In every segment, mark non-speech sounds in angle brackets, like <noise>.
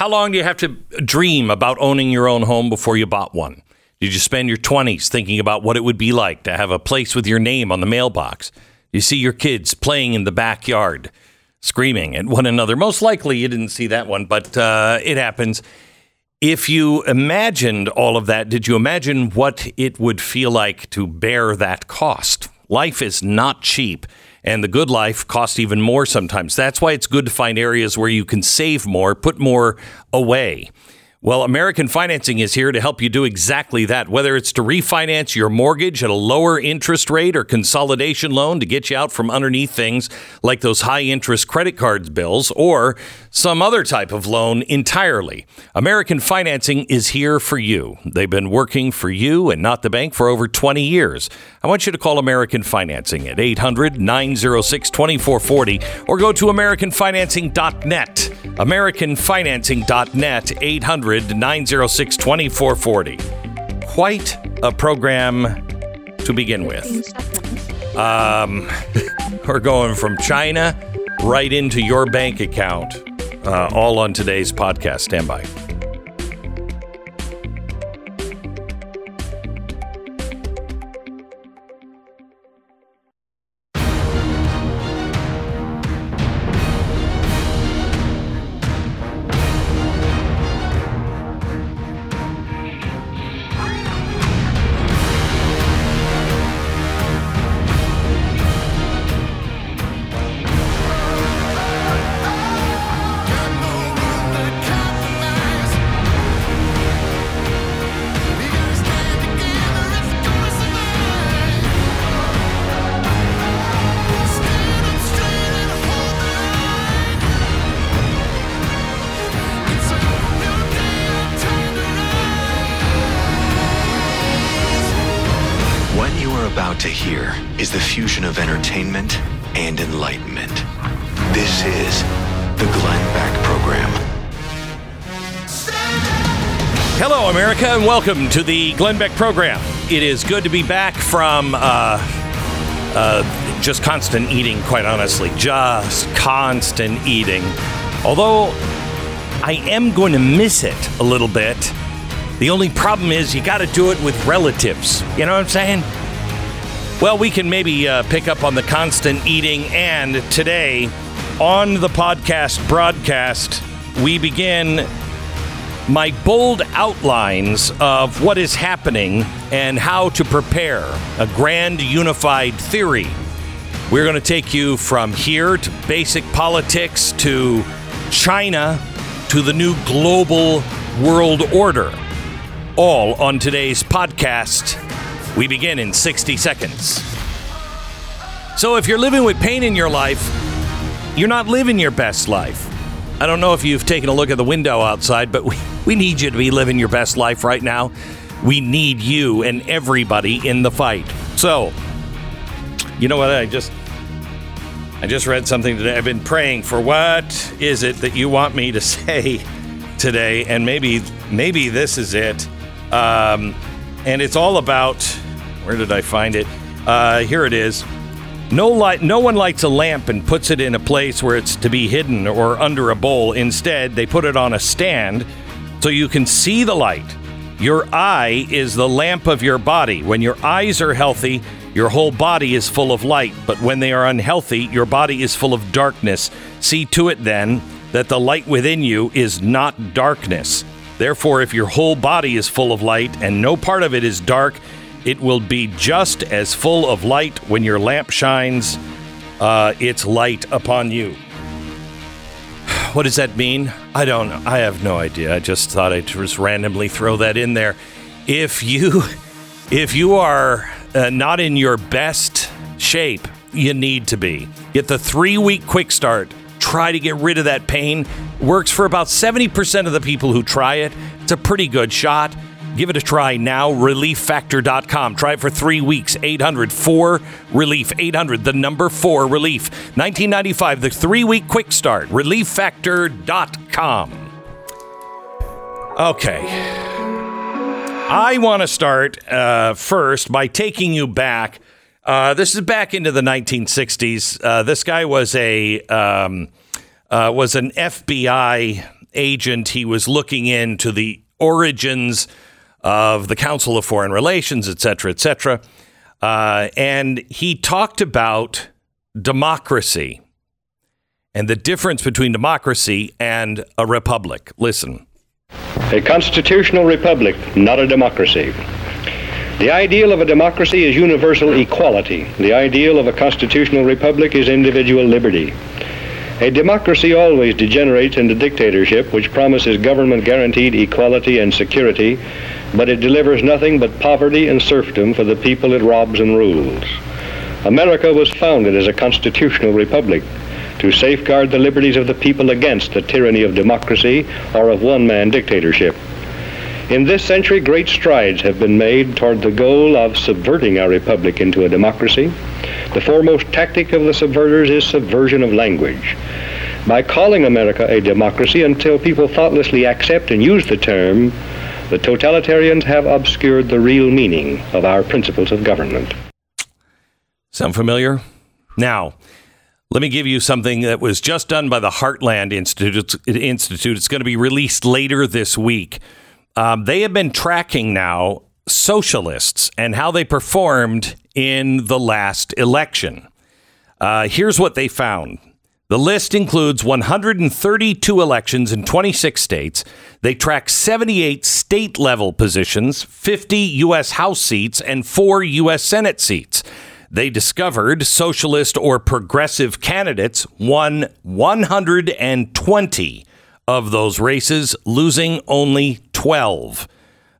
how long do you have to dream about owning your own home before you bought one? Did you spend your 20s thinking about what it would be like to have a place with your name on the mailbox? You see your kids playing in the backyard, screaming at one another. Most likely you didn't see that one, but uh, it happens. If you imagined all of that, did you imagine what it would feel like to bear that cost? Life is not cheap, and the good life costs even more sometimes. That's why it's good to find areas where you can save more, put more away. Well, American Financing is here to help you do exactly that. Whether it's to refinance your mortgage at a lower interest rate or consolidation loan to get you out from underneath things like those high interest credit cards bills or some other type of loan entirely. American Financing is here for you. They've been working for you and not the bank for over 20 years. I want you to call American Financing at 800 906 2440 or go to AmericanFinancing.net. AmericanFinancing.net, 800 906 2440. Quite a program to begin with. Um, <laughs> we're going from China right into your bank account, uh, all on today's podcast. Stand by. And welcome to the Glenn Beck program. It is good to be back from uh, uh, just constant eating, quite honestly. Just constant eating. Although I am going to miss it a little bit. The only problem is you got to do it with relatives. You know what I'm saying? Well, we can maybe uh, pick up on the constant eating. And today, on the podcast broadcast, we begin my bold outlines of what is happening and how to prepare a grand unified theory. We're going to take you from here to basic politics to China to the new global world order. All on today's podcast. We begin in 60 seconds. So, if you're living with pain in your life, you're not living your best life. I don't know if you've taken a look at the window outside, but we, we need you to be living your best life right now. We need you and everybody in the fight. So, you know what? I just I just read something today. I've been praying for what is it that you want me to <laughs> say today, and maybe maybe this is it. Um, and it's all about where did I find it? Uh, here it is. No light. No one lights a lamp and puts it in a place where it's to be hidden or under a bowl. Instead, they put it on a stand so you can see the light. Your eye is the lamp of your body. When your eyes are healthy, your whole body is full of light. But when they are unhealthy, your body is full of darkness. See to it then that the light within you is not darkness. Therefore, if your whole body is full of light and no part of it is dark, it will be just as full of light when your lamp shines uh, its light upon you. <sighs> What does that mean? I don't know. I have no idea. I just thought I'd just randomly throw that in there. If you, <laughs> if you are uh, not in your best shape, you need to be. Get the three week quick start. Try to get rid of that pain. Works for about 70% of the people who try it. It's a pretty good shot. Give it a try now. ReliefFactor.com. Try it for three weeks. 800 4 Relief. 800, the number 4 Relief. 1995, the three week quick start. ReliefFactor.com. Okay. I want to start uh, first by taking you back. Uh, this is back into the 1960s. Uh, this guy was a um, uh, was an FBI agent. He was looking into the origins of the Council of Foreign Relations, et cetera, et cetera. Uh, and he talked about democracy and the difference between democracy and a republic. Listen. A constitutional republic, not a democracy. The ideal of a democracy is universal equality. The ideal of a constitutional republic is individual liberty. A democracy always degenerates into dictatorship, which promises government guaranteed equality and security, but it delivers nothing but poverty and serfdom for the people it robs and rules. America was founded as a constitutional republic to safeguard the liberties of the people against the tyranny of democracy or of one-man dictatorship. In this century, great strides have been made toward the goal of subverting our republic into a democracy. The foremost tactic of the subverters is subversion of language. By calling America a democracy until people thoughtlessly accept and use the term, the totalitarians have obscured the real meaning of our principles of government. Sound familiar? Now, let me give you something that was just done by the Heartland Institute. It's going to be released later this week. Um, they have been tracking now socialists and how they performed in the last election. Uh, here's what they found. The list includes 132 elections in 26 states. They track 78 state level positions, 50 U.S. House seats, and four U.S. Senate seats. They discovered socialist or progressive candidates won 120 of those races, losing only 12.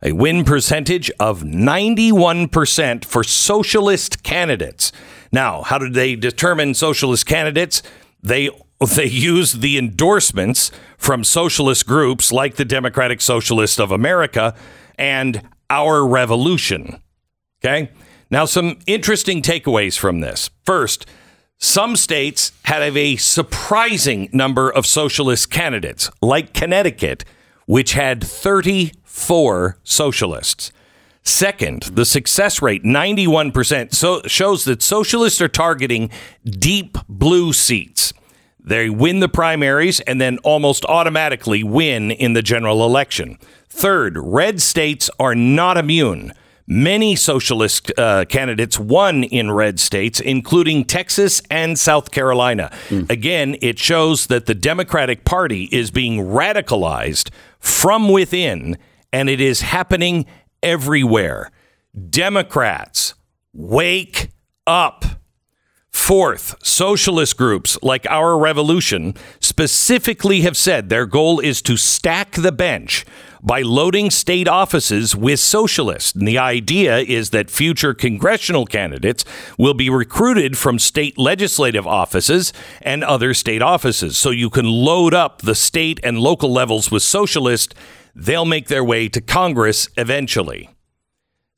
A win percentage of 91% for socialist candidates. Now, how did they determine socialist candidates? They <laughs> they used the endorsements from socialist groups like the Democratic Socialist of America and Our Revolution. Okay? Now, some interesting takeaways from this. First, some states had a surprising number of socialist candidates, like Connecticut, which had 34 socialists. Second, the success rate, 91%, so shows that socialists are targeting deep blue seats. They win the primaries and then almost automatically win in the general election. Third, red states are not immune. Many socialist uh, candidates won in red states, including Texas and South Carolina. Mm. Again, it shows that the Democratic Party is being radicalized from within, and it is happening everywhere. Democrats, wake up. Fourth, socialist groups like Our Revolution specifically have said their goal is to stack the bench by loading state offices with socialists. And the idea is that future congressional candidates will be recruited from state legislative offices and other state offices. So you can load up the state and local levels with socialists. They'll make their way to Congress eventually.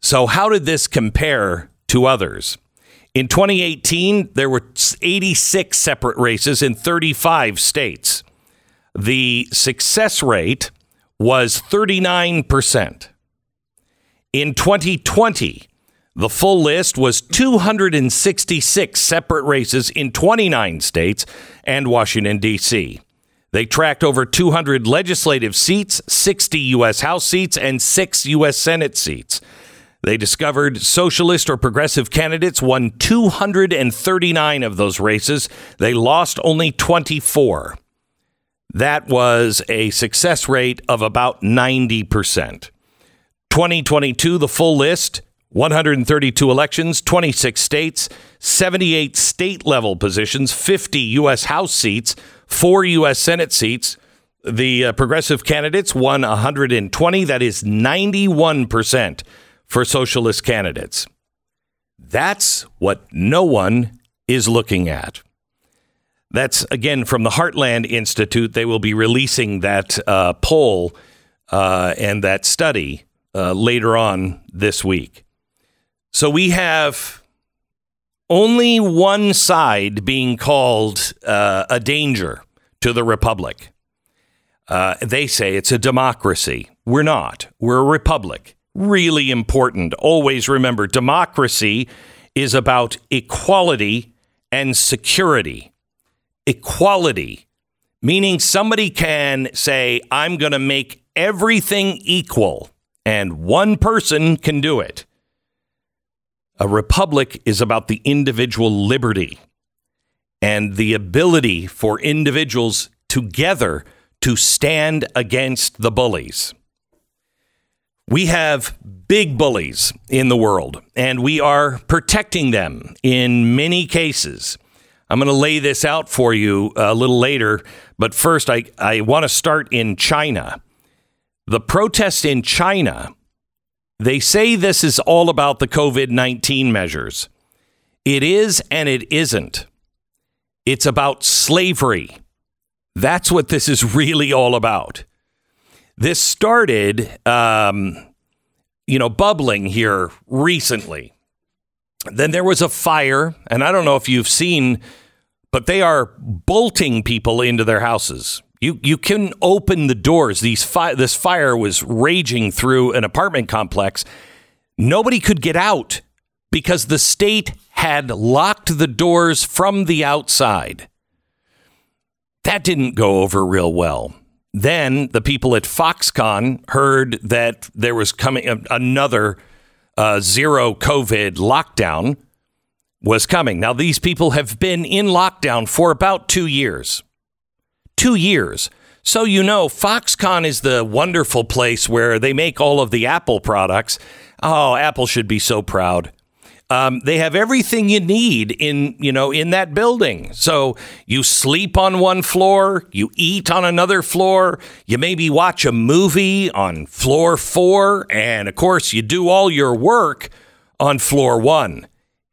So, how did this compare to others? In 2018, there were 86 separate races in 35 states. The success rate was 39%. In 2020, the full list was 266 separate races in 29 states and Washington, D.C. They tracked over 200 legislative seats, 60 U.S. House seats, and six U.S. Senate seats. They discovered socialist or progressive candidates won 239 of those races. They lost only 24. That was a success rate of about 90%. 2022, the full list 132 elections, 26 states, 78 state level positions, 50 U.S. House seats, four U.S. Senate seats. The uh, progressive candidates won 120. That is 91% for socialist candidates. That's what no one is looking at. That's again from the Heartland Institute. They will be releasing that uh, poll uh, and that study uh, later on this week. So we have only one side being called uh, a danger to the republic. Uh, they say it's a democracy. We're not. We're a republic. Really important. Always remember democracy is about equality and security equality meaning somebody can say, I'm going to make everything equal, and one person can do it. A republic is about the individual liberty and the ability for individuals together to stand against the bullies. We have big bullies in the world, and we are protecting them in many cases. I'm going to lay this out for you a little later, but first, I, I want to start in China. The protests in China, they say this is all about the COVID 19 measures. It is and it isn't. It's about slavery. That's what this is <laughs> really all about. This started, um, you know, bubbling here recently. Then there was a fire, and I don't know if you've seen, but they are bolting people into their houses. You you can open the doors. These fi- this fire was raging through an apartment complex. Nobody could get out because the state had locked the doors from the outside. That didn't go over real well. Then the people at Foxconn heard that there was coming another uh, zero COVID lockdown was coming. Now, these people have been in lockdown for about two years. Two years. So, you know, Foxconn is the wonderful place where they make all of the Apple products. Oh, Apple should be so proud. Um, they have everything you need in you know in that building. So you sleep on one floor, you eat on another floor, you maybe watch a movie on floor four, and of course you do all your work on floor one.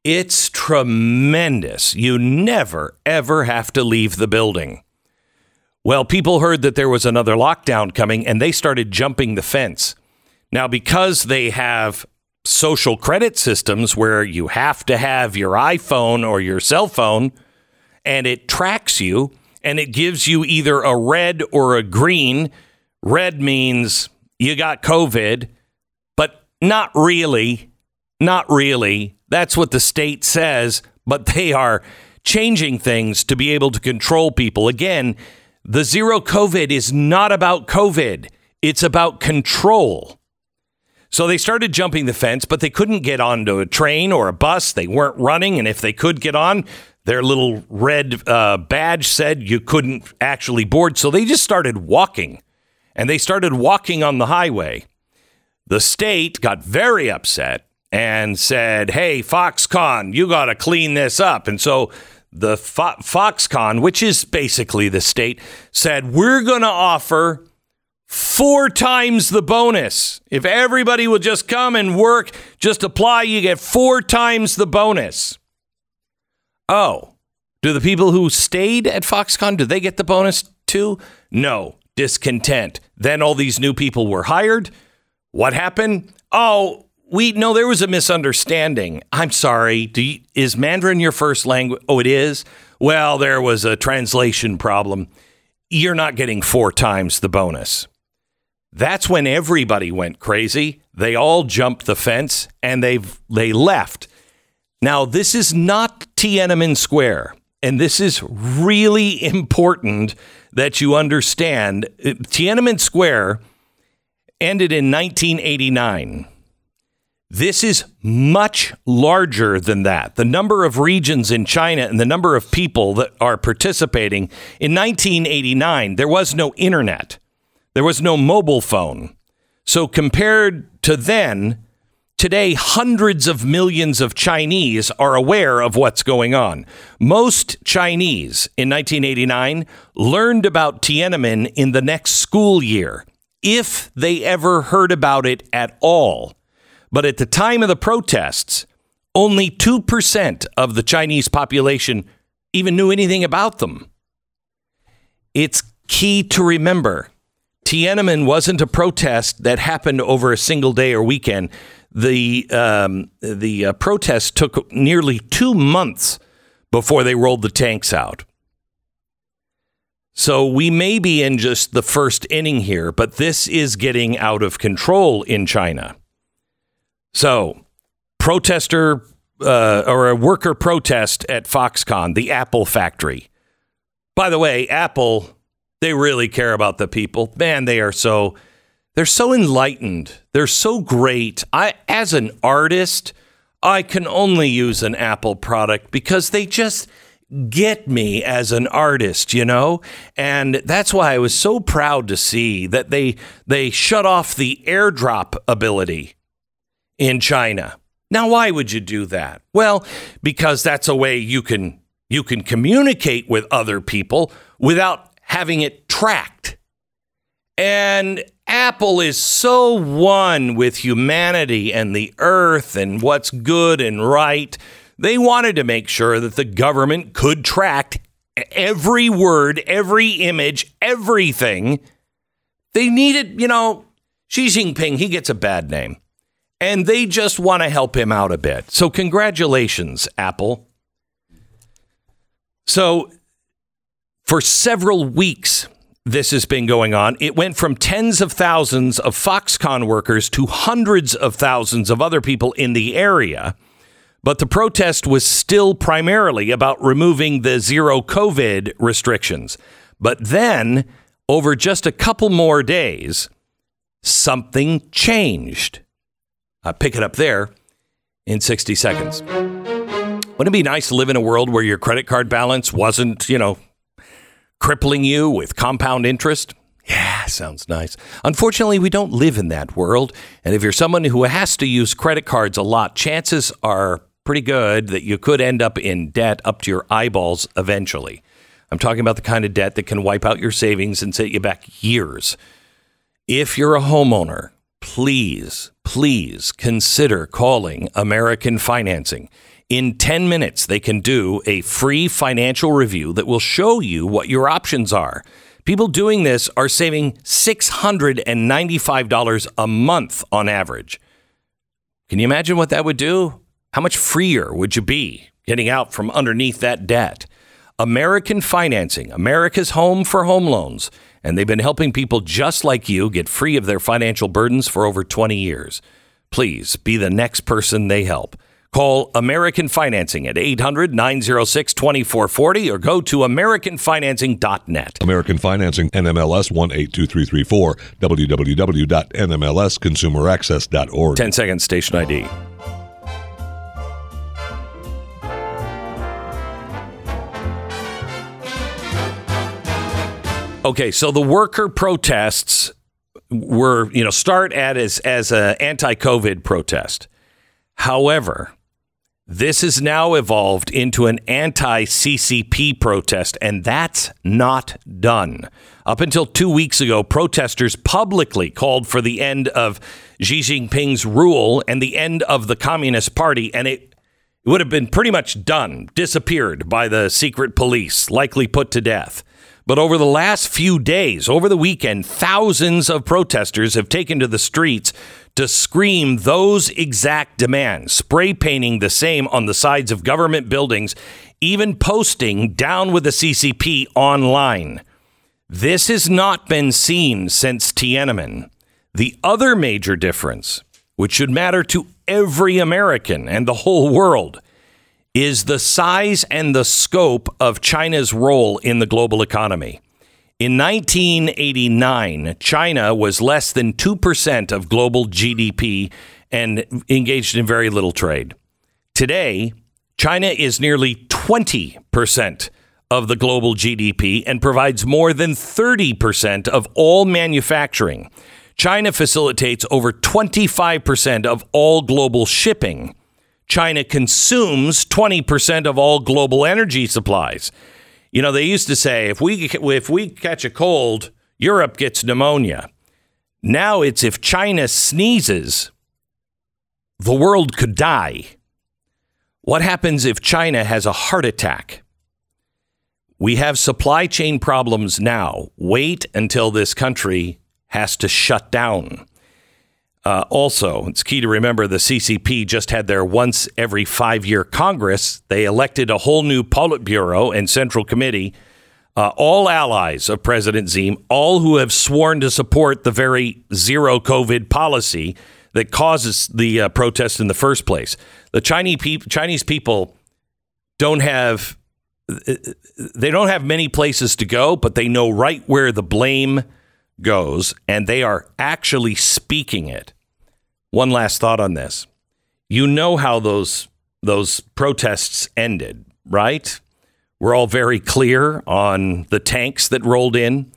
It's tremendous. You never ever have to leave the building. Well, people heard that there was another lockdown coming, and they started jumping the fence. Now, because they have social credit systems where you have to have your iPhone or your cell phone and it tracks you and it gives you either a red or a green. Red means you got COVID, but not really. Not really. That's what the state says, but they are changing things to be able to control people. Again, the zero COVID is not about COVID, it's about control. So they started jumping the fence, but they couldn't get onto a train or a bus. They weren't running. And if they could get on, their little red uh, badge said you couldn't actually board. So they just started walking and they started walking on the highway. The state got very upset and said, Hey, Foxconn, you got to clean this up. And so the Fo- Foxconn, which is basically the state, said, We're going to offer four times the bonus. If everybody will just come and work, just apply, you get four times the bonus. Oh, do the people who stayed at Foxconn, do they get the bonus too? No, discontent. Then all these new people were hired. What happened? Oh, we no, there was a misunderstanding. I'm sorry. You, is Mandarin your first language? Oh, it is. Well, there was a translation problem. You're not getting four times the bonus. That's when everybody went crazy. They all jumped the fence and they they left. Now, this is not Tiananmen Square, and this is really important that you understand. Uh, Tiananmen Square ended in 1989. This is much larger than that. The number of regions in China and the number of people that are participating. In 1989, there was no internet. There was no mobile phone. So compared to then, today hundreds of millions of Chinese are aware of what's going on. Most Chinese in 1989 learned about Tiananmen in the next school year, if they ever heard about it at all. But at the time of the protests, only 2% of the Chinese population even knew anything about them. It's key to remember Tiananmen wasn't a protest that happened over a single day or weekend. The um, the uh, protest took nearly two months before they rolled the tanks out. So we may be in just the first inning here, but this is getting out of control in China. So, protester uh, or a worker protest at Foxconn, the Apple factory. By the way, Apple They really care about the people. Man, they are so they're so enlightened. They're so great. I as an artist, I can only use an Apple product because they just get me as an artist, you know? And that's why I was so proud to see that they they shut off the airdrop ability in China. Now why would you do that? Well, because that's a way you can you can communicate with other people without having it tracked. And Apple is so one with humanity and the earth and what's good and right they wanted to make sure that the government could track every word, every image, everything. They needed, you know, Xi Jinping, he gets a bad name. And they just want to help him out a bit. So, congratulations, Apple. So, for several weeks, this has been going on. It went from tens of thousands of Foxconn workers to hundreds of thousands of other people in the area but the protest was still primarily about removing the zero COVID restrictions. But then, over just a couple more days, something changed. I'll pick it up there in 60 seconds. Wouldn't it be nice to live in a world where your credit card balance wasn't, you know, crippling you with compound interest? Yeah, sounds nice. Unfortunately, we don't live in that world. And if you're someone who has to use credit cards a lot, chances are pretty good that you could end up in debt up to your eyeballs eventually. I'm talking about the kind of debt that can wipe out your savings and set you back years. If you're a homeowner, please, please consider calling American Financing. In 10 minutes, they can do a free financial review that will show you what your options are. People doing this are saving $695 a month on average. Can you imagine what that would do? How much freer would you be getting out from underneath that debt? American Financing, America's home for home loans. And they've been helping people just like you get free of their financial burdens for over 20 years. Please be the next person they help. Call American Financing at 800 906 2440 or go to AmericanFinancing.net. American Financing, NMLS 182334, www.nmlsconsumeraccess.org. 10 seconds, station ID. Okay, so the worker protests were, you know, start at as as an anti-COVID protest. However, this has now evolved into an anti-CCP protest, and that's not done. Up until two weeks ago, protesters publicly called for the end of Xi Jinping's rule and the end of the Communist Party, and it would have been pretty much done, disappeared by the secret police, likely put to death. But over the last few days, over the weekend, thousands of protesters have taken to the streets to scream those exact demands, spray painting the same on the sides of government buildings, even posting down with the CCP online. This has not been seen since Tiananmen. The other major difference, which should matter to every American and the whole world, is the size and the scope of China's role in the global economy. In 1989, China was less than 2% of global GDP and engaged in very little trade. Today, China is nearly 20% of the global GDP and provides more than 30% of all manufacturing. China facilitates over 25% of all global shipping. China consumes 20% of all global energy supplies. You know, they used to say if we if we catch a cold, Europe gets pneumonia. Now it's if China sneezes, the world could die. What happens if China has a heart attack? We have supply chain problems now. Wait until this country has to shut down. Uh, also, it's key to remember the CCP just had their once every five year Congress. They elected a whole new Politburo and Central Committee, uh, all allies of President Xi, all who have sworn to support the very zero COVID policy that causes the uh, protest in the first place. The Chinese, pe- Chinese people don't have they don't have many places to go, but they know right where the blame goes, and they are actually speaking it. One last thought on this. You know how those those protests ended, right? We're all very clear on the tanks that rolled in.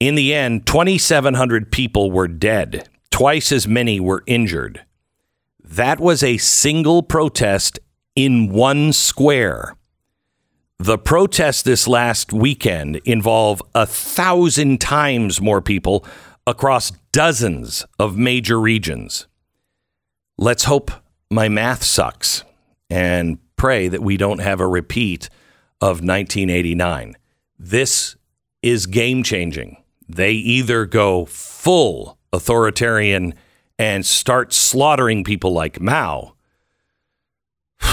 In the end, 2,700 people were dead. Twice as many were injured. That was a single protest in one square. The protests this last weekend involve a thousand times more people across dozens of major regions. Let's hope my math sucks and pray that we don't have a repeat of 1989. This is game changing. They either go full authoritarian and start slaughtering people like Mao, <sighs>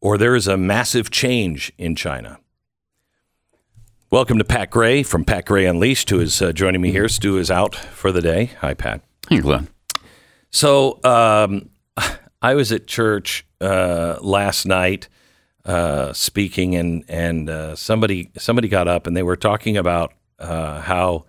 or there is a massive change in China. Welcome to Pat Gray from Pat Gray Unleashed, who is uh, joining me here. Stu is out for the day. Hi, Pat. Hey, Glenn. So um, <sighs> I was at church uh, last night uh, speaking, and and uh, somebody somebody got up and they were talking about uh, how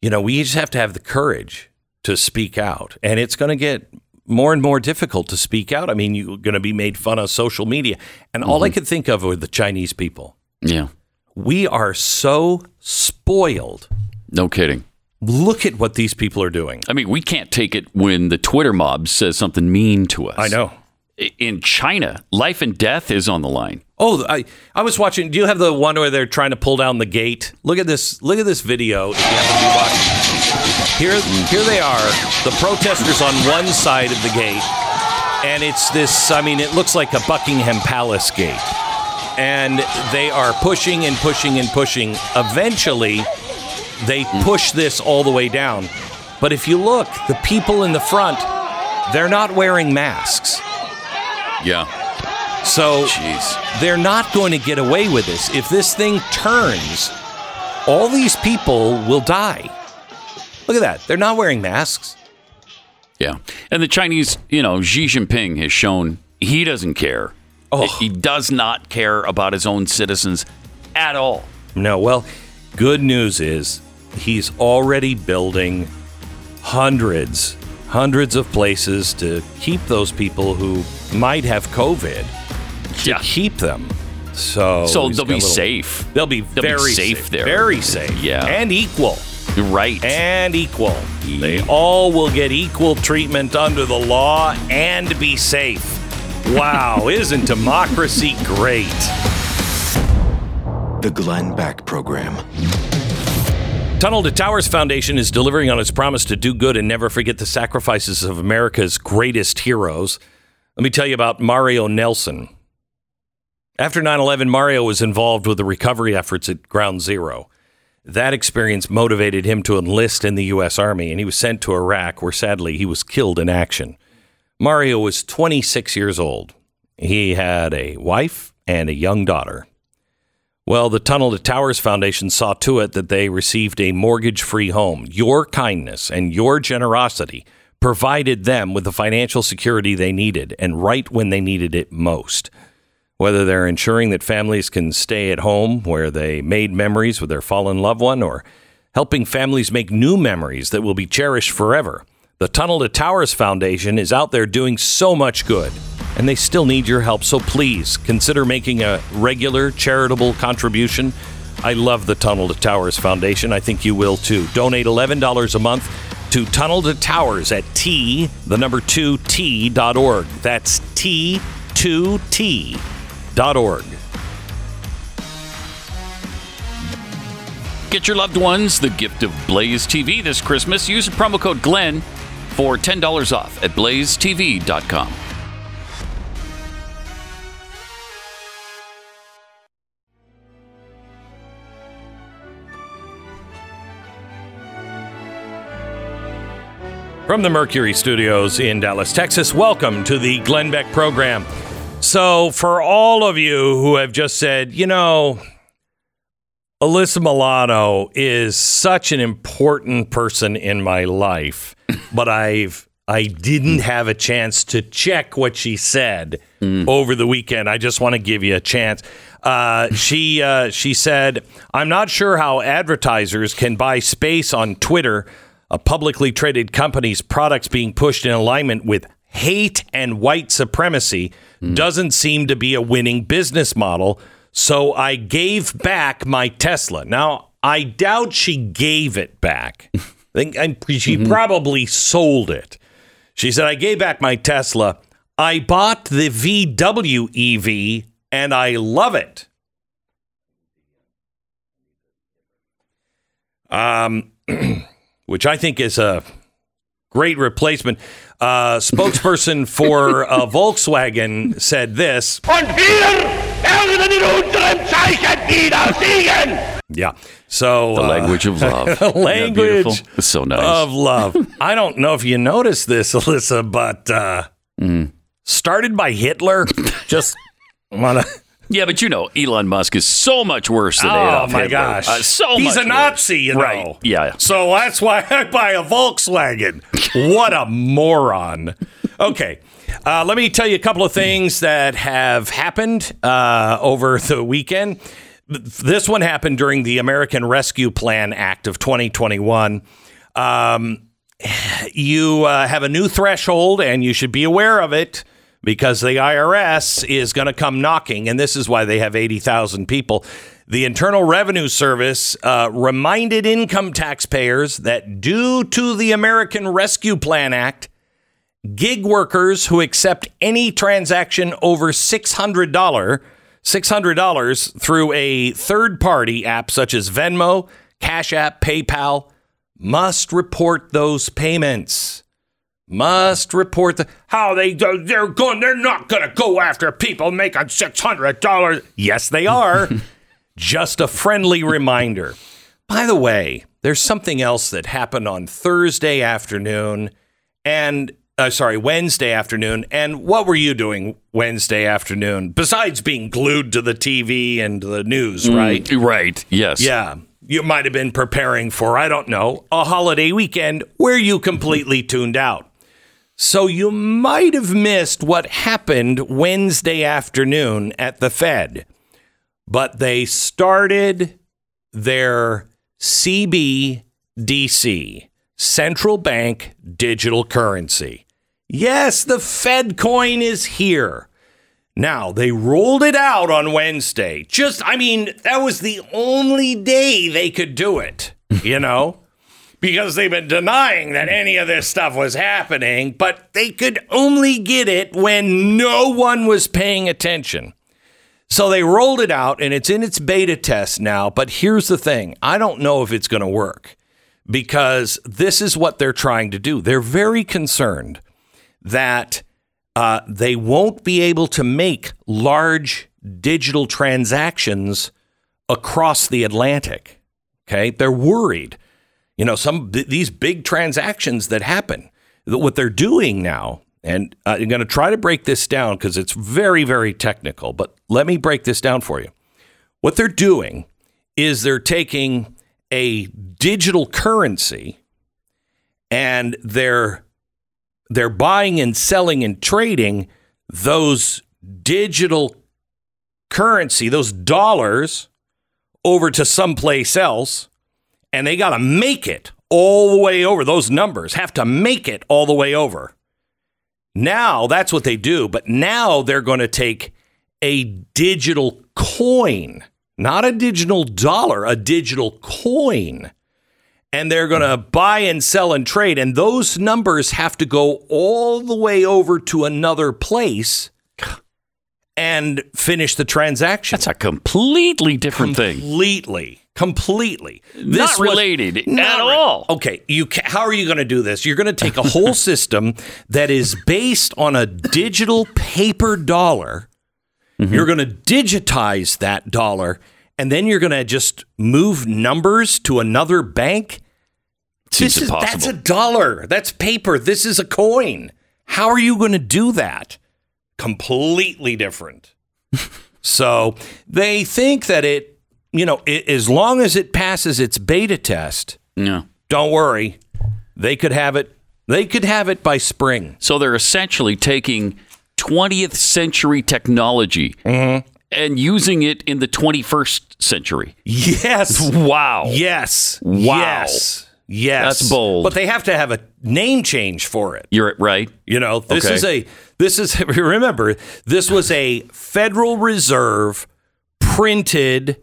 you know we just have to have the courage to speak out, and it's going to get more and more difficult to speak out. I mean, you're going to be made fun of social media, and all I could think of were the Chinese people. Yeah. We are so spoiled. No kidding. Look at what these people are doing. I mean, we can't take it when the Twitter mob says something mean to us. I know. In China, life and death is on the line. Oh, I, I was watching. Do you have the one where they're trying to pull down the gate? Look at this. Look at this video. If you happen to be watching. Here, here they are. The protesters on one side of the gate, and it's this. I mean, it looks like a Buckingham Palace gate, and they are pushing and pushing and pushing. Eventually, they push this all the way down. But if you look, the people in the front, they're not wearing masks. Yeah. So Jeez. they're not going to get away with this. If this thing turns, all these people will die. Look at that. They're not wearing masks. Yeah. And the Chinese, you know, Xi Jinping has shown he doesn't care. Oh. He does not care about his own citizens at all. No, well, good news is he's already building hundreds, hundreds of places to keep those people who might have COVID, to Yeah. keep them. So, So they'll be little- safe. They'll be They'll be very safe there. Very safe. Yeah. And equal. Right. and equal. They all will get equal treatment under the law and be safe. Wow, isn't democracy great? The Glenn Beck Program. Tunnel to Towers Foundation is delivering on its promise to do good and never forget the sacrifices of America's greatest heroes. Let me tell you about Mario Nelson. After 9 11, Mario was involved with the recovery efforts at Ground Zero. That experience motivated him to enlist in the U.S. Army, and he was sent to Iraq, where sadly he was killed in action. Mario was 26 years old. He had a wife and a young daughter. Well, the Tunnel to Towers Foundation saw to it that they received a mortgage free home. Your kindness and your generosity provided them with the financial security they needed, and right when they needed it most. Whether they're ensuring that families can stay at home where they made memories with their fallen loved one, or helping families make new memories that will be cherished forever, the Tunnel to Towers Foundation is out there doing so much good and they still need your help. So please consider making a regular charitable contribution. I love the Tunnel to Towers Foundation. I think you will too. Donate $11 a month to Tunnel to Towers at T, the number 2 T.org. That's T2T.org. Get your loved ones the gift of Blaze TV this Christmas. Use the promo code GLENN for $10 off at blazetv.com. From the Mercury Studios in Dallas, Texas, welcome to the Glenn Beck program. So, for all of you who have just said, you know, Alyssa Milano is such an important person in my life, but I've I didn't have a chance to check what she said over the weekend. I just want to give you a chance. Uh, she uh, she said, "I'm not sure how advertisers can buy space on Twitter, a publicly traded company's products being pushed in alignment with hate and white supremacy doesn't seem to be a winning business model. So I gave back my Tesla. Now I doubt she gave it back. <laughs> I think I'm, she probably sold it. She said, I gave back my Tesla. I bought the VW EV and I love it. Um, <clears throat> which I think is a great replacement. Uh, spokesperson for uh, <laughs> Volkswagen said this. Und in unserem Zeichen wiedersehen. Yeah. So The uh, language of <laughs> love. Isn't language beautiful? It's so nice. of love. I don't know if you noticed this, Alyssa, but uh, Mm. started by Hitler. <laughs> Just want to. yeah, but you know, Elon Musk is so much worse than Oh Adolf my Hitler. gosh! Uh, so he's much a Nazi, you know. Right. Yeah. So that's why I buy a Volkswagen. what a moron! Okay, uh, let me tell you a couple of things that have happened uh, over <laughs> the weekend. This one happened during the American Rescue Plan Act of 2021. Um, you uh, have a new threshold, and you should be aware of it because the IRS is going to come knocking, and this is why they have 80,000 people. The Internal Revenue Service uh, reminded income taxpayers that due to the American Rescue Plan Act, gig workers who accept any transaction over $600, $600 through a third party app such as Venmo, Cash App, PayPal, must report those payments. Must report the how they they're going they're not going to go after people making six hundred dollars. Yes, they are. <laughs> Just a friendly reminder. By the way, there's something else that happened on Thursday afternoon, and uh, sorry Wednesday afternoon. And what were you doing Wednesday afternoon besides being glued to the TV and the news? Right. Right. Yes. Yeah. You might have been preparing for, I don't know, a holiday weekend where you completely tuned out. So you might have missed what happened Wednesday afternoon at the Fed. But they started their CBDC, central bank digital currency. Yes, the Fed coin is here. Now, they rolled it out on Wednesday. Just, I mean, that was the only day they could do it, you know, <laughs> because they've been denying that any of this stuff was happening, but they could only get it when no one was paying attention. So they rolled it out and it's in its beta test now. But here's the thing I don't know if it's going to work because this is what they're trying to do. They're very concerned that uh, they won't be able to make large digital transactions across the Atlantic. Okay. They're worried. You know, some th- these big transactions that happen, th- what they're doing now, and uh, I'm going to try to break this down because it's very, very technical, but let me break this down for you. What they're doing is they're taking a digital currency and they're they're buying and selling and trading those digital currency, those dollars over to someplace else, and they got to make it all the way over. Those numbers have to make it all the way over. Now that's what they do, but now they're going to take a digital coin, not a digital dollar, a digital coin and they're going to buy and sell and trade. And those numbers have to go all the way over to another place and finish the transaction. That's a completely different thing. completely, completely. Not related not at all. Okay, you ca- how are you going to do this? You're going to take a whole <laughs> system that is based on a digital paper dollar. Mm-hmm. You're going to digitize that dollar, and then you're going to just move numbers to another bank. Seems this is, impossible. That's a dollar. That's paper. This is a coin. How are you going to do that? Completely different. <laughs> so they think that it, you know, i as long as it passes its beta test, Yeah. don't worry, they could have it. They could have it by spring. So they're essentially taking 20th century technology Mm-hmm. and using it in the 21st century. Yes. Wow. Yes. Wow. Yes. Yes. That's bold. But they have to have a name change for it. You're right. You know, this Okay. is a this is <laughs> remember, this was a Federal Reserve printed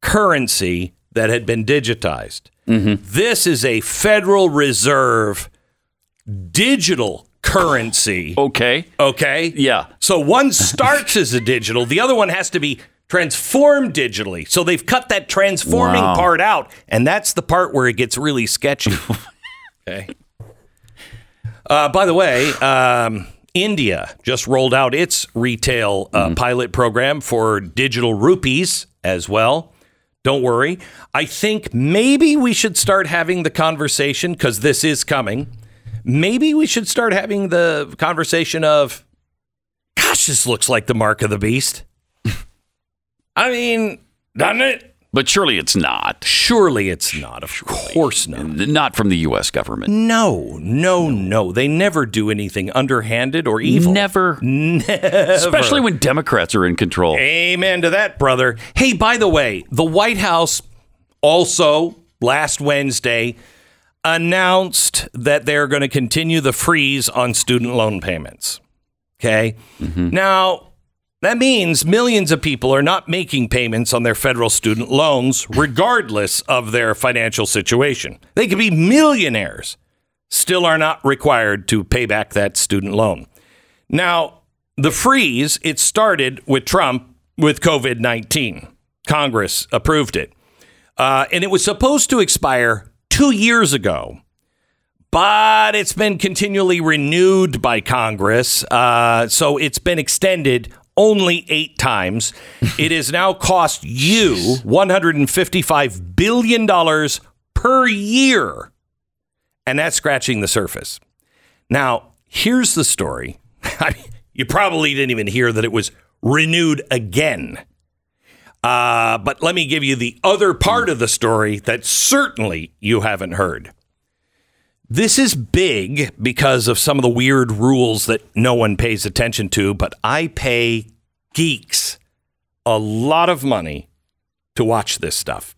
currency that had been digitized. Mm-hmm. This is a Federal Reserve digital currency. Okay. Okay? Yeah. So one starts as a digital, the other one has to be transformed digitally. So they've cut that transforming Wow. part out, and that's the part where it gets really sketchy. <laughs> okay. Uh, by the way, um, India just rolled out its retail uh, pilot program for digital rupees as well. Don't worry. I think maybe we should start having the conversation because this is coming. Maybe we should start having the conversation of, gosh, this looks like the mark of the beast. I mean, doesn't it? But surely it's not. Surely it's not. Of course not. Not from the U.S. government. No, no, no. They never do anything underhanded or evil. Never. Never. Especially when Democrats are in control. Amen to that, brother. Hey, by the way, the White House also last Wednesday announced that they're going to continue the freeze on student loan payments. Okay. Mm-hmm. Now, that means millions of people are not making payments on their federal student loans, regardless of their financial situation. They could be millionaires, still are not required to pay back that student loan. Now, the freeze, it started with Trump with COVID 19. Congress approved it. Uh, and it was supposed to expire two years ago, but it's been continually renewed by Congress. Uh, so it's been extended only eight times. it has now cost you $155 billion per year. And that's scratching the surface. Now, here's the story. <laughs> you probably didn't even hear that it was renewed again. Uh, but let me give you the other part of the story that certainly you haven't heard. This is big because of some of the weird rules that no one pays attention to, but I pay geeks a lot of money to watch this stuff.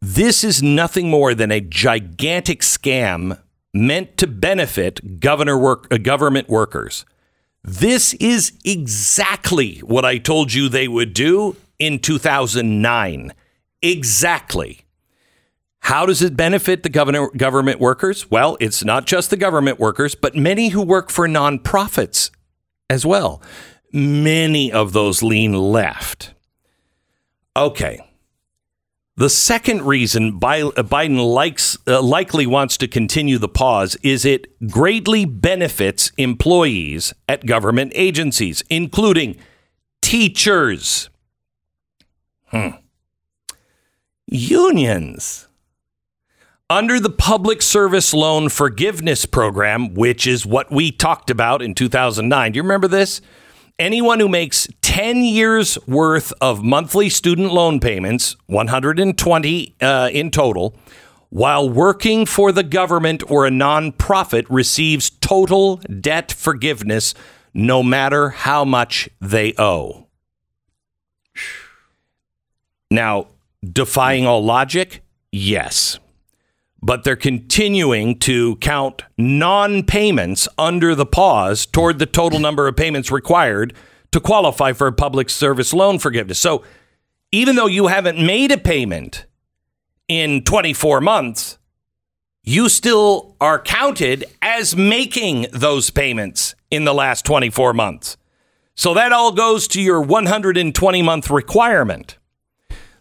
This is nothing more than a gigantic scam meant to benefit governor work, uh, government workers. This is exactly what I told you they would do in 2009. Exactly. How does it benefit the governor, government workers? Well, it's not just the government workers, but many who work for nonprofits as well. Many of those lean left. Okay. The second reason Biden likes, uh, likely wants to continue the pause is it greatly benefits employees at government agencies, including teachers, hmm. unions. Under the Public Service Loan Forgiveness Program, which is what we talked about in 2009. Do you remember this? Anyone who makes 10 years worth of monthly student loan payments, 120 uh, in total, while working for the government or a nonprofit receives total debt forgiveness no matter how much they owe. Now, defying all logic? Yes. But they're continuing to count non payments under the pause toward the total number of payments required to qualify for a public service loan forgiveness. So even though you haven't made a payment in 24 months, you still are counted as making those payments in the last 24 months. So that all goes to your 120 month requirement.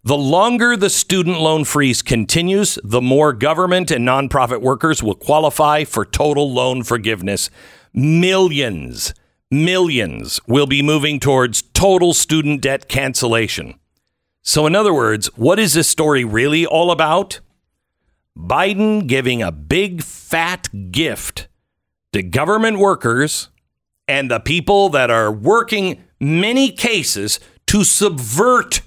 The longer the student loan freeze continues, the more government and nonprofit workers will qualify for total loan forgiveness. Millions, millions will be moving towards total student debt cancellation. So, in other words, what is this story really all about? Biden giving a big fat gift to government workers and the people that are working many cases to subvert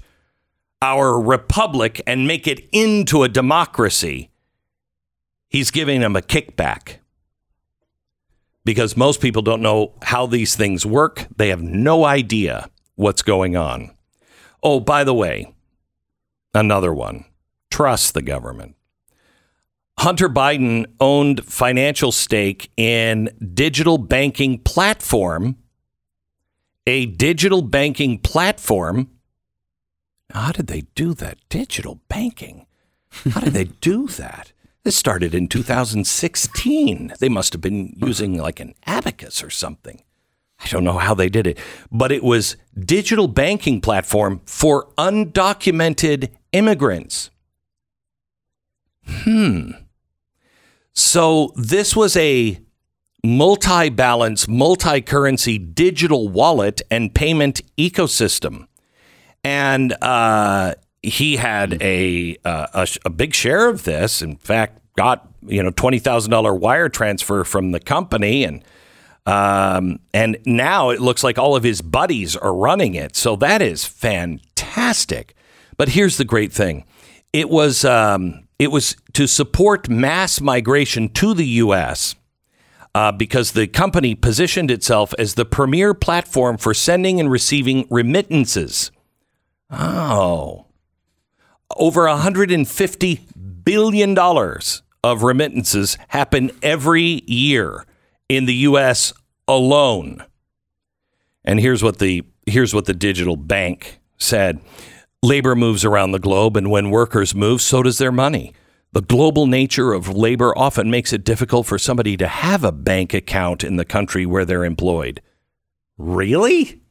our republic and make it into a democracy, he's giving them a kickback. Because most people don't know how these things work. They have no idea what's going on. Oh, by the way, another one. Trust the government. Hunter Biden owned financial stake in digital banking platform, a digital banking platform. How did they do that? Digital banking. How did they do that? This started in 2016. They must have been using like an abacus or something. I don't know how they did it, but it was digital banking platform for undocumented immigrants. Hmm. So this was a multi-balance, multi-currency digital wallet and payment ecosystem, and uh, he had a, uh, a a big share of this. In fact, got you know twenty thousand dollar wire transfer from the company, and um, and now it looks like all of his buddies are running it. So that is fantastic. But here's the great thing: it was um, it was to support mass migration to the U.S. Uh, because the company positioned itself as the premier platform for sending and receiving remittances. Oh, over 150 billion dollars of remittances happen every year in the US alone. And here's what the here's what the digital bank said. Labor moves around the globe and when workers move so does their money. The global nature of labor often makes it difficult for somebody to have a bank account in the country where they're employed. Really?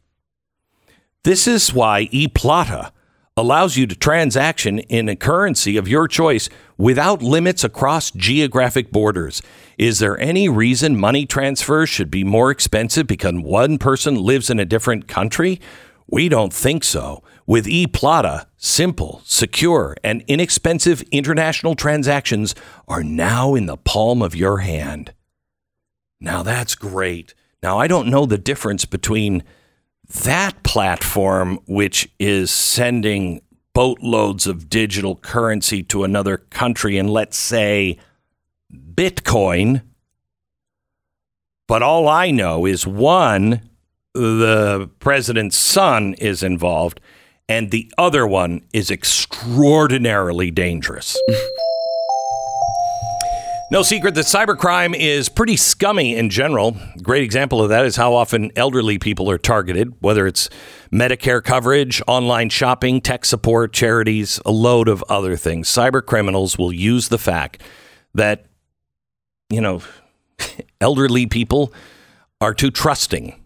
This is why ePlata allows you to transaction in a currency of your choice without limits across geographic borders. Is there any reason money transfers should be more expensive because one person lives in a different country? We don't think so. With ePlata, simple, secure, and inexpensive international transactions are now in the palm of your hand. Now that's great. Now I don't know the difference between that platform, which is sending boatloads of digital currency to another country, and let's say Bitcoin. But all I know is one, the president's son is involved, and the other one is extraordinarily dangerous. <laughs> No secret that cybercrime is pretty scummy in general. Great example of that is how often elderly people are targeted, whether it's Medicare coverage, online shopping, tech support, charities, a load of other things. Cyber criminals will use the fact that, you know, <laughs> elderly people are too trusting,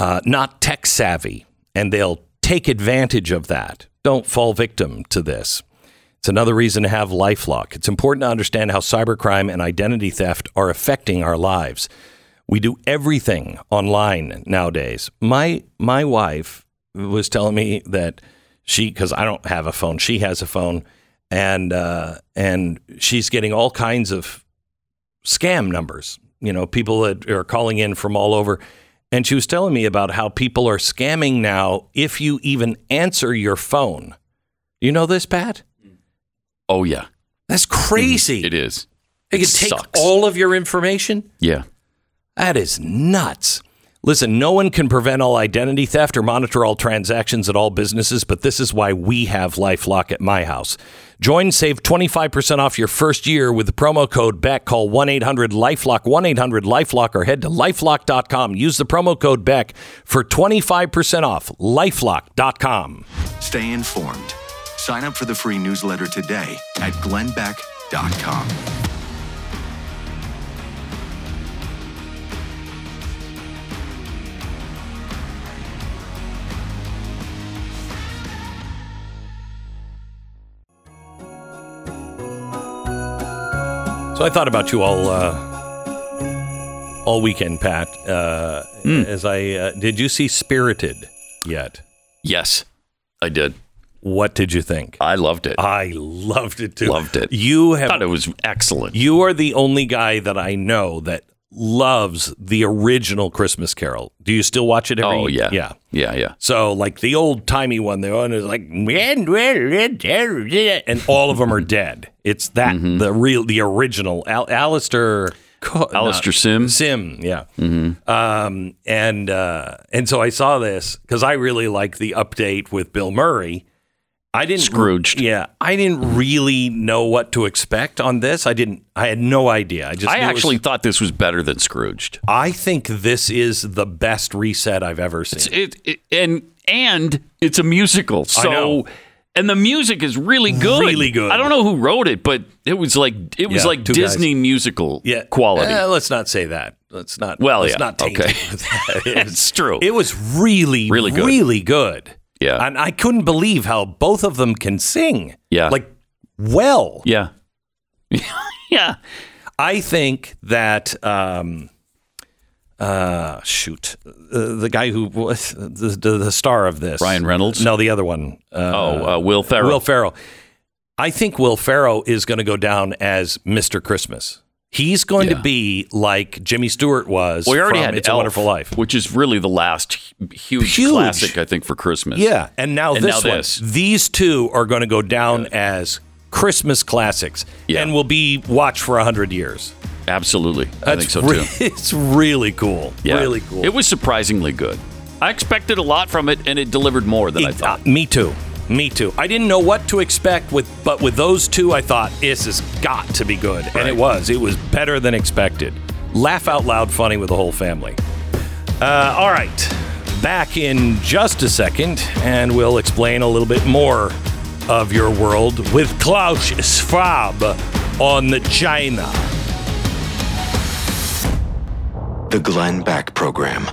uh, not tech savvy, and they'll take advantage of that. Don't fall victim to this. It's another reason to have Lifelock. It's important to understand how cybercrime and identity theft are affecting our lives. We do everything online nowadays. My my wife was telling me that she because I don't have a phone, she has a phone, and uh, and she's getting all kinds of scam numbers. You know, people that are calling in from all over. And she was telling me about how people are scamming now if you even answer your phone. You know this, Pat? Oh yeah, That's crazy. it is. They It can take sucks. all of your information. Yeah. That is nuts. Listen, no one can prevent all identity theft or monitor all transactions at all businesses, but this is why we have LifeLock at my house. Join, save 25% off your first year with the promo code BECK. Call 1 800 Lifelock, 1 800 Lifelock, or head to lifelock.com. Use the promo code BECK for 25% off. Lifelock.com. Stay informed. Sign up for the free newsletter today at glennbeck.com. So I thought about you all uh, all weekend, Pat. Uh, As I uh, did, you see Spirited yet? Yes, I did. What did you think? I loved it. I loved it too. Loved it. You have thought it was excellent. You are the only guy that I know that loves the original Christmas Carol. Do you still watch it every oh yeah, Yeah. yeah, yeah. So like the old timey one, the one is like and all of them are dead. It's that Mm-hmm. the real the original Al- Alastair Co- Alastair Sim. Sim, yeah. Um, and uh, and so I saw this because I really like the update with Bill Murray. I didn't Scrooged. Yeah, I didn't really know what to expect on this. I didn't. I had no idea. I just. I it was- actually thought this was better than Scrooged. I think this is the best reset I've ever seen. It, it and and it's a musical. So and the music is really good. Really good. I don't know who wrote it, but it was like it was Yeah, like two guys. Disney musical yeah, quality. Eh, let's not say that. Let's not. Well, let's yeah, not okay. <laughs> It was- It's true. It was really, Really good. really good. Yeah. and I couldn't believe how both of them can sing. Yeah. like well. yeah. <laughs> yeah. I think that um, uh, shoot, uh, the guy who was the, the the star of this, Ryan Reynolds? No, the other one. Uh, Oh, uh, Will Ferrell. Will Ferrell. I think Will Ferrell is going to go down as Mr. Christmas. He's going Yeah. to be like Jimmy Stewart was. We already from had It's Elf, a Wonderful Life. which is really the last huge, Huge. classic, I think, for Christmas. Yeah, and now And this now one. this. These two are going to go down as Christmas classics, Yeah. and will be watched for hundred years. absolutely. I think so too. <laughs> It's really cool. Yeah. Really cool. It was surprisingly good. I expected a lot from it, and it delivered more than I Uh, thought. me too. Me too. I didn't know what to expect with, but with those two, I thought this has got to be good, and it was. It was better than expected. Laugh out loud, funny with the whole family. Uh, all right, back in just a second, and we'll explain a little bit more of your world with Klaus Schwab on the China. The Glenn Beck Program.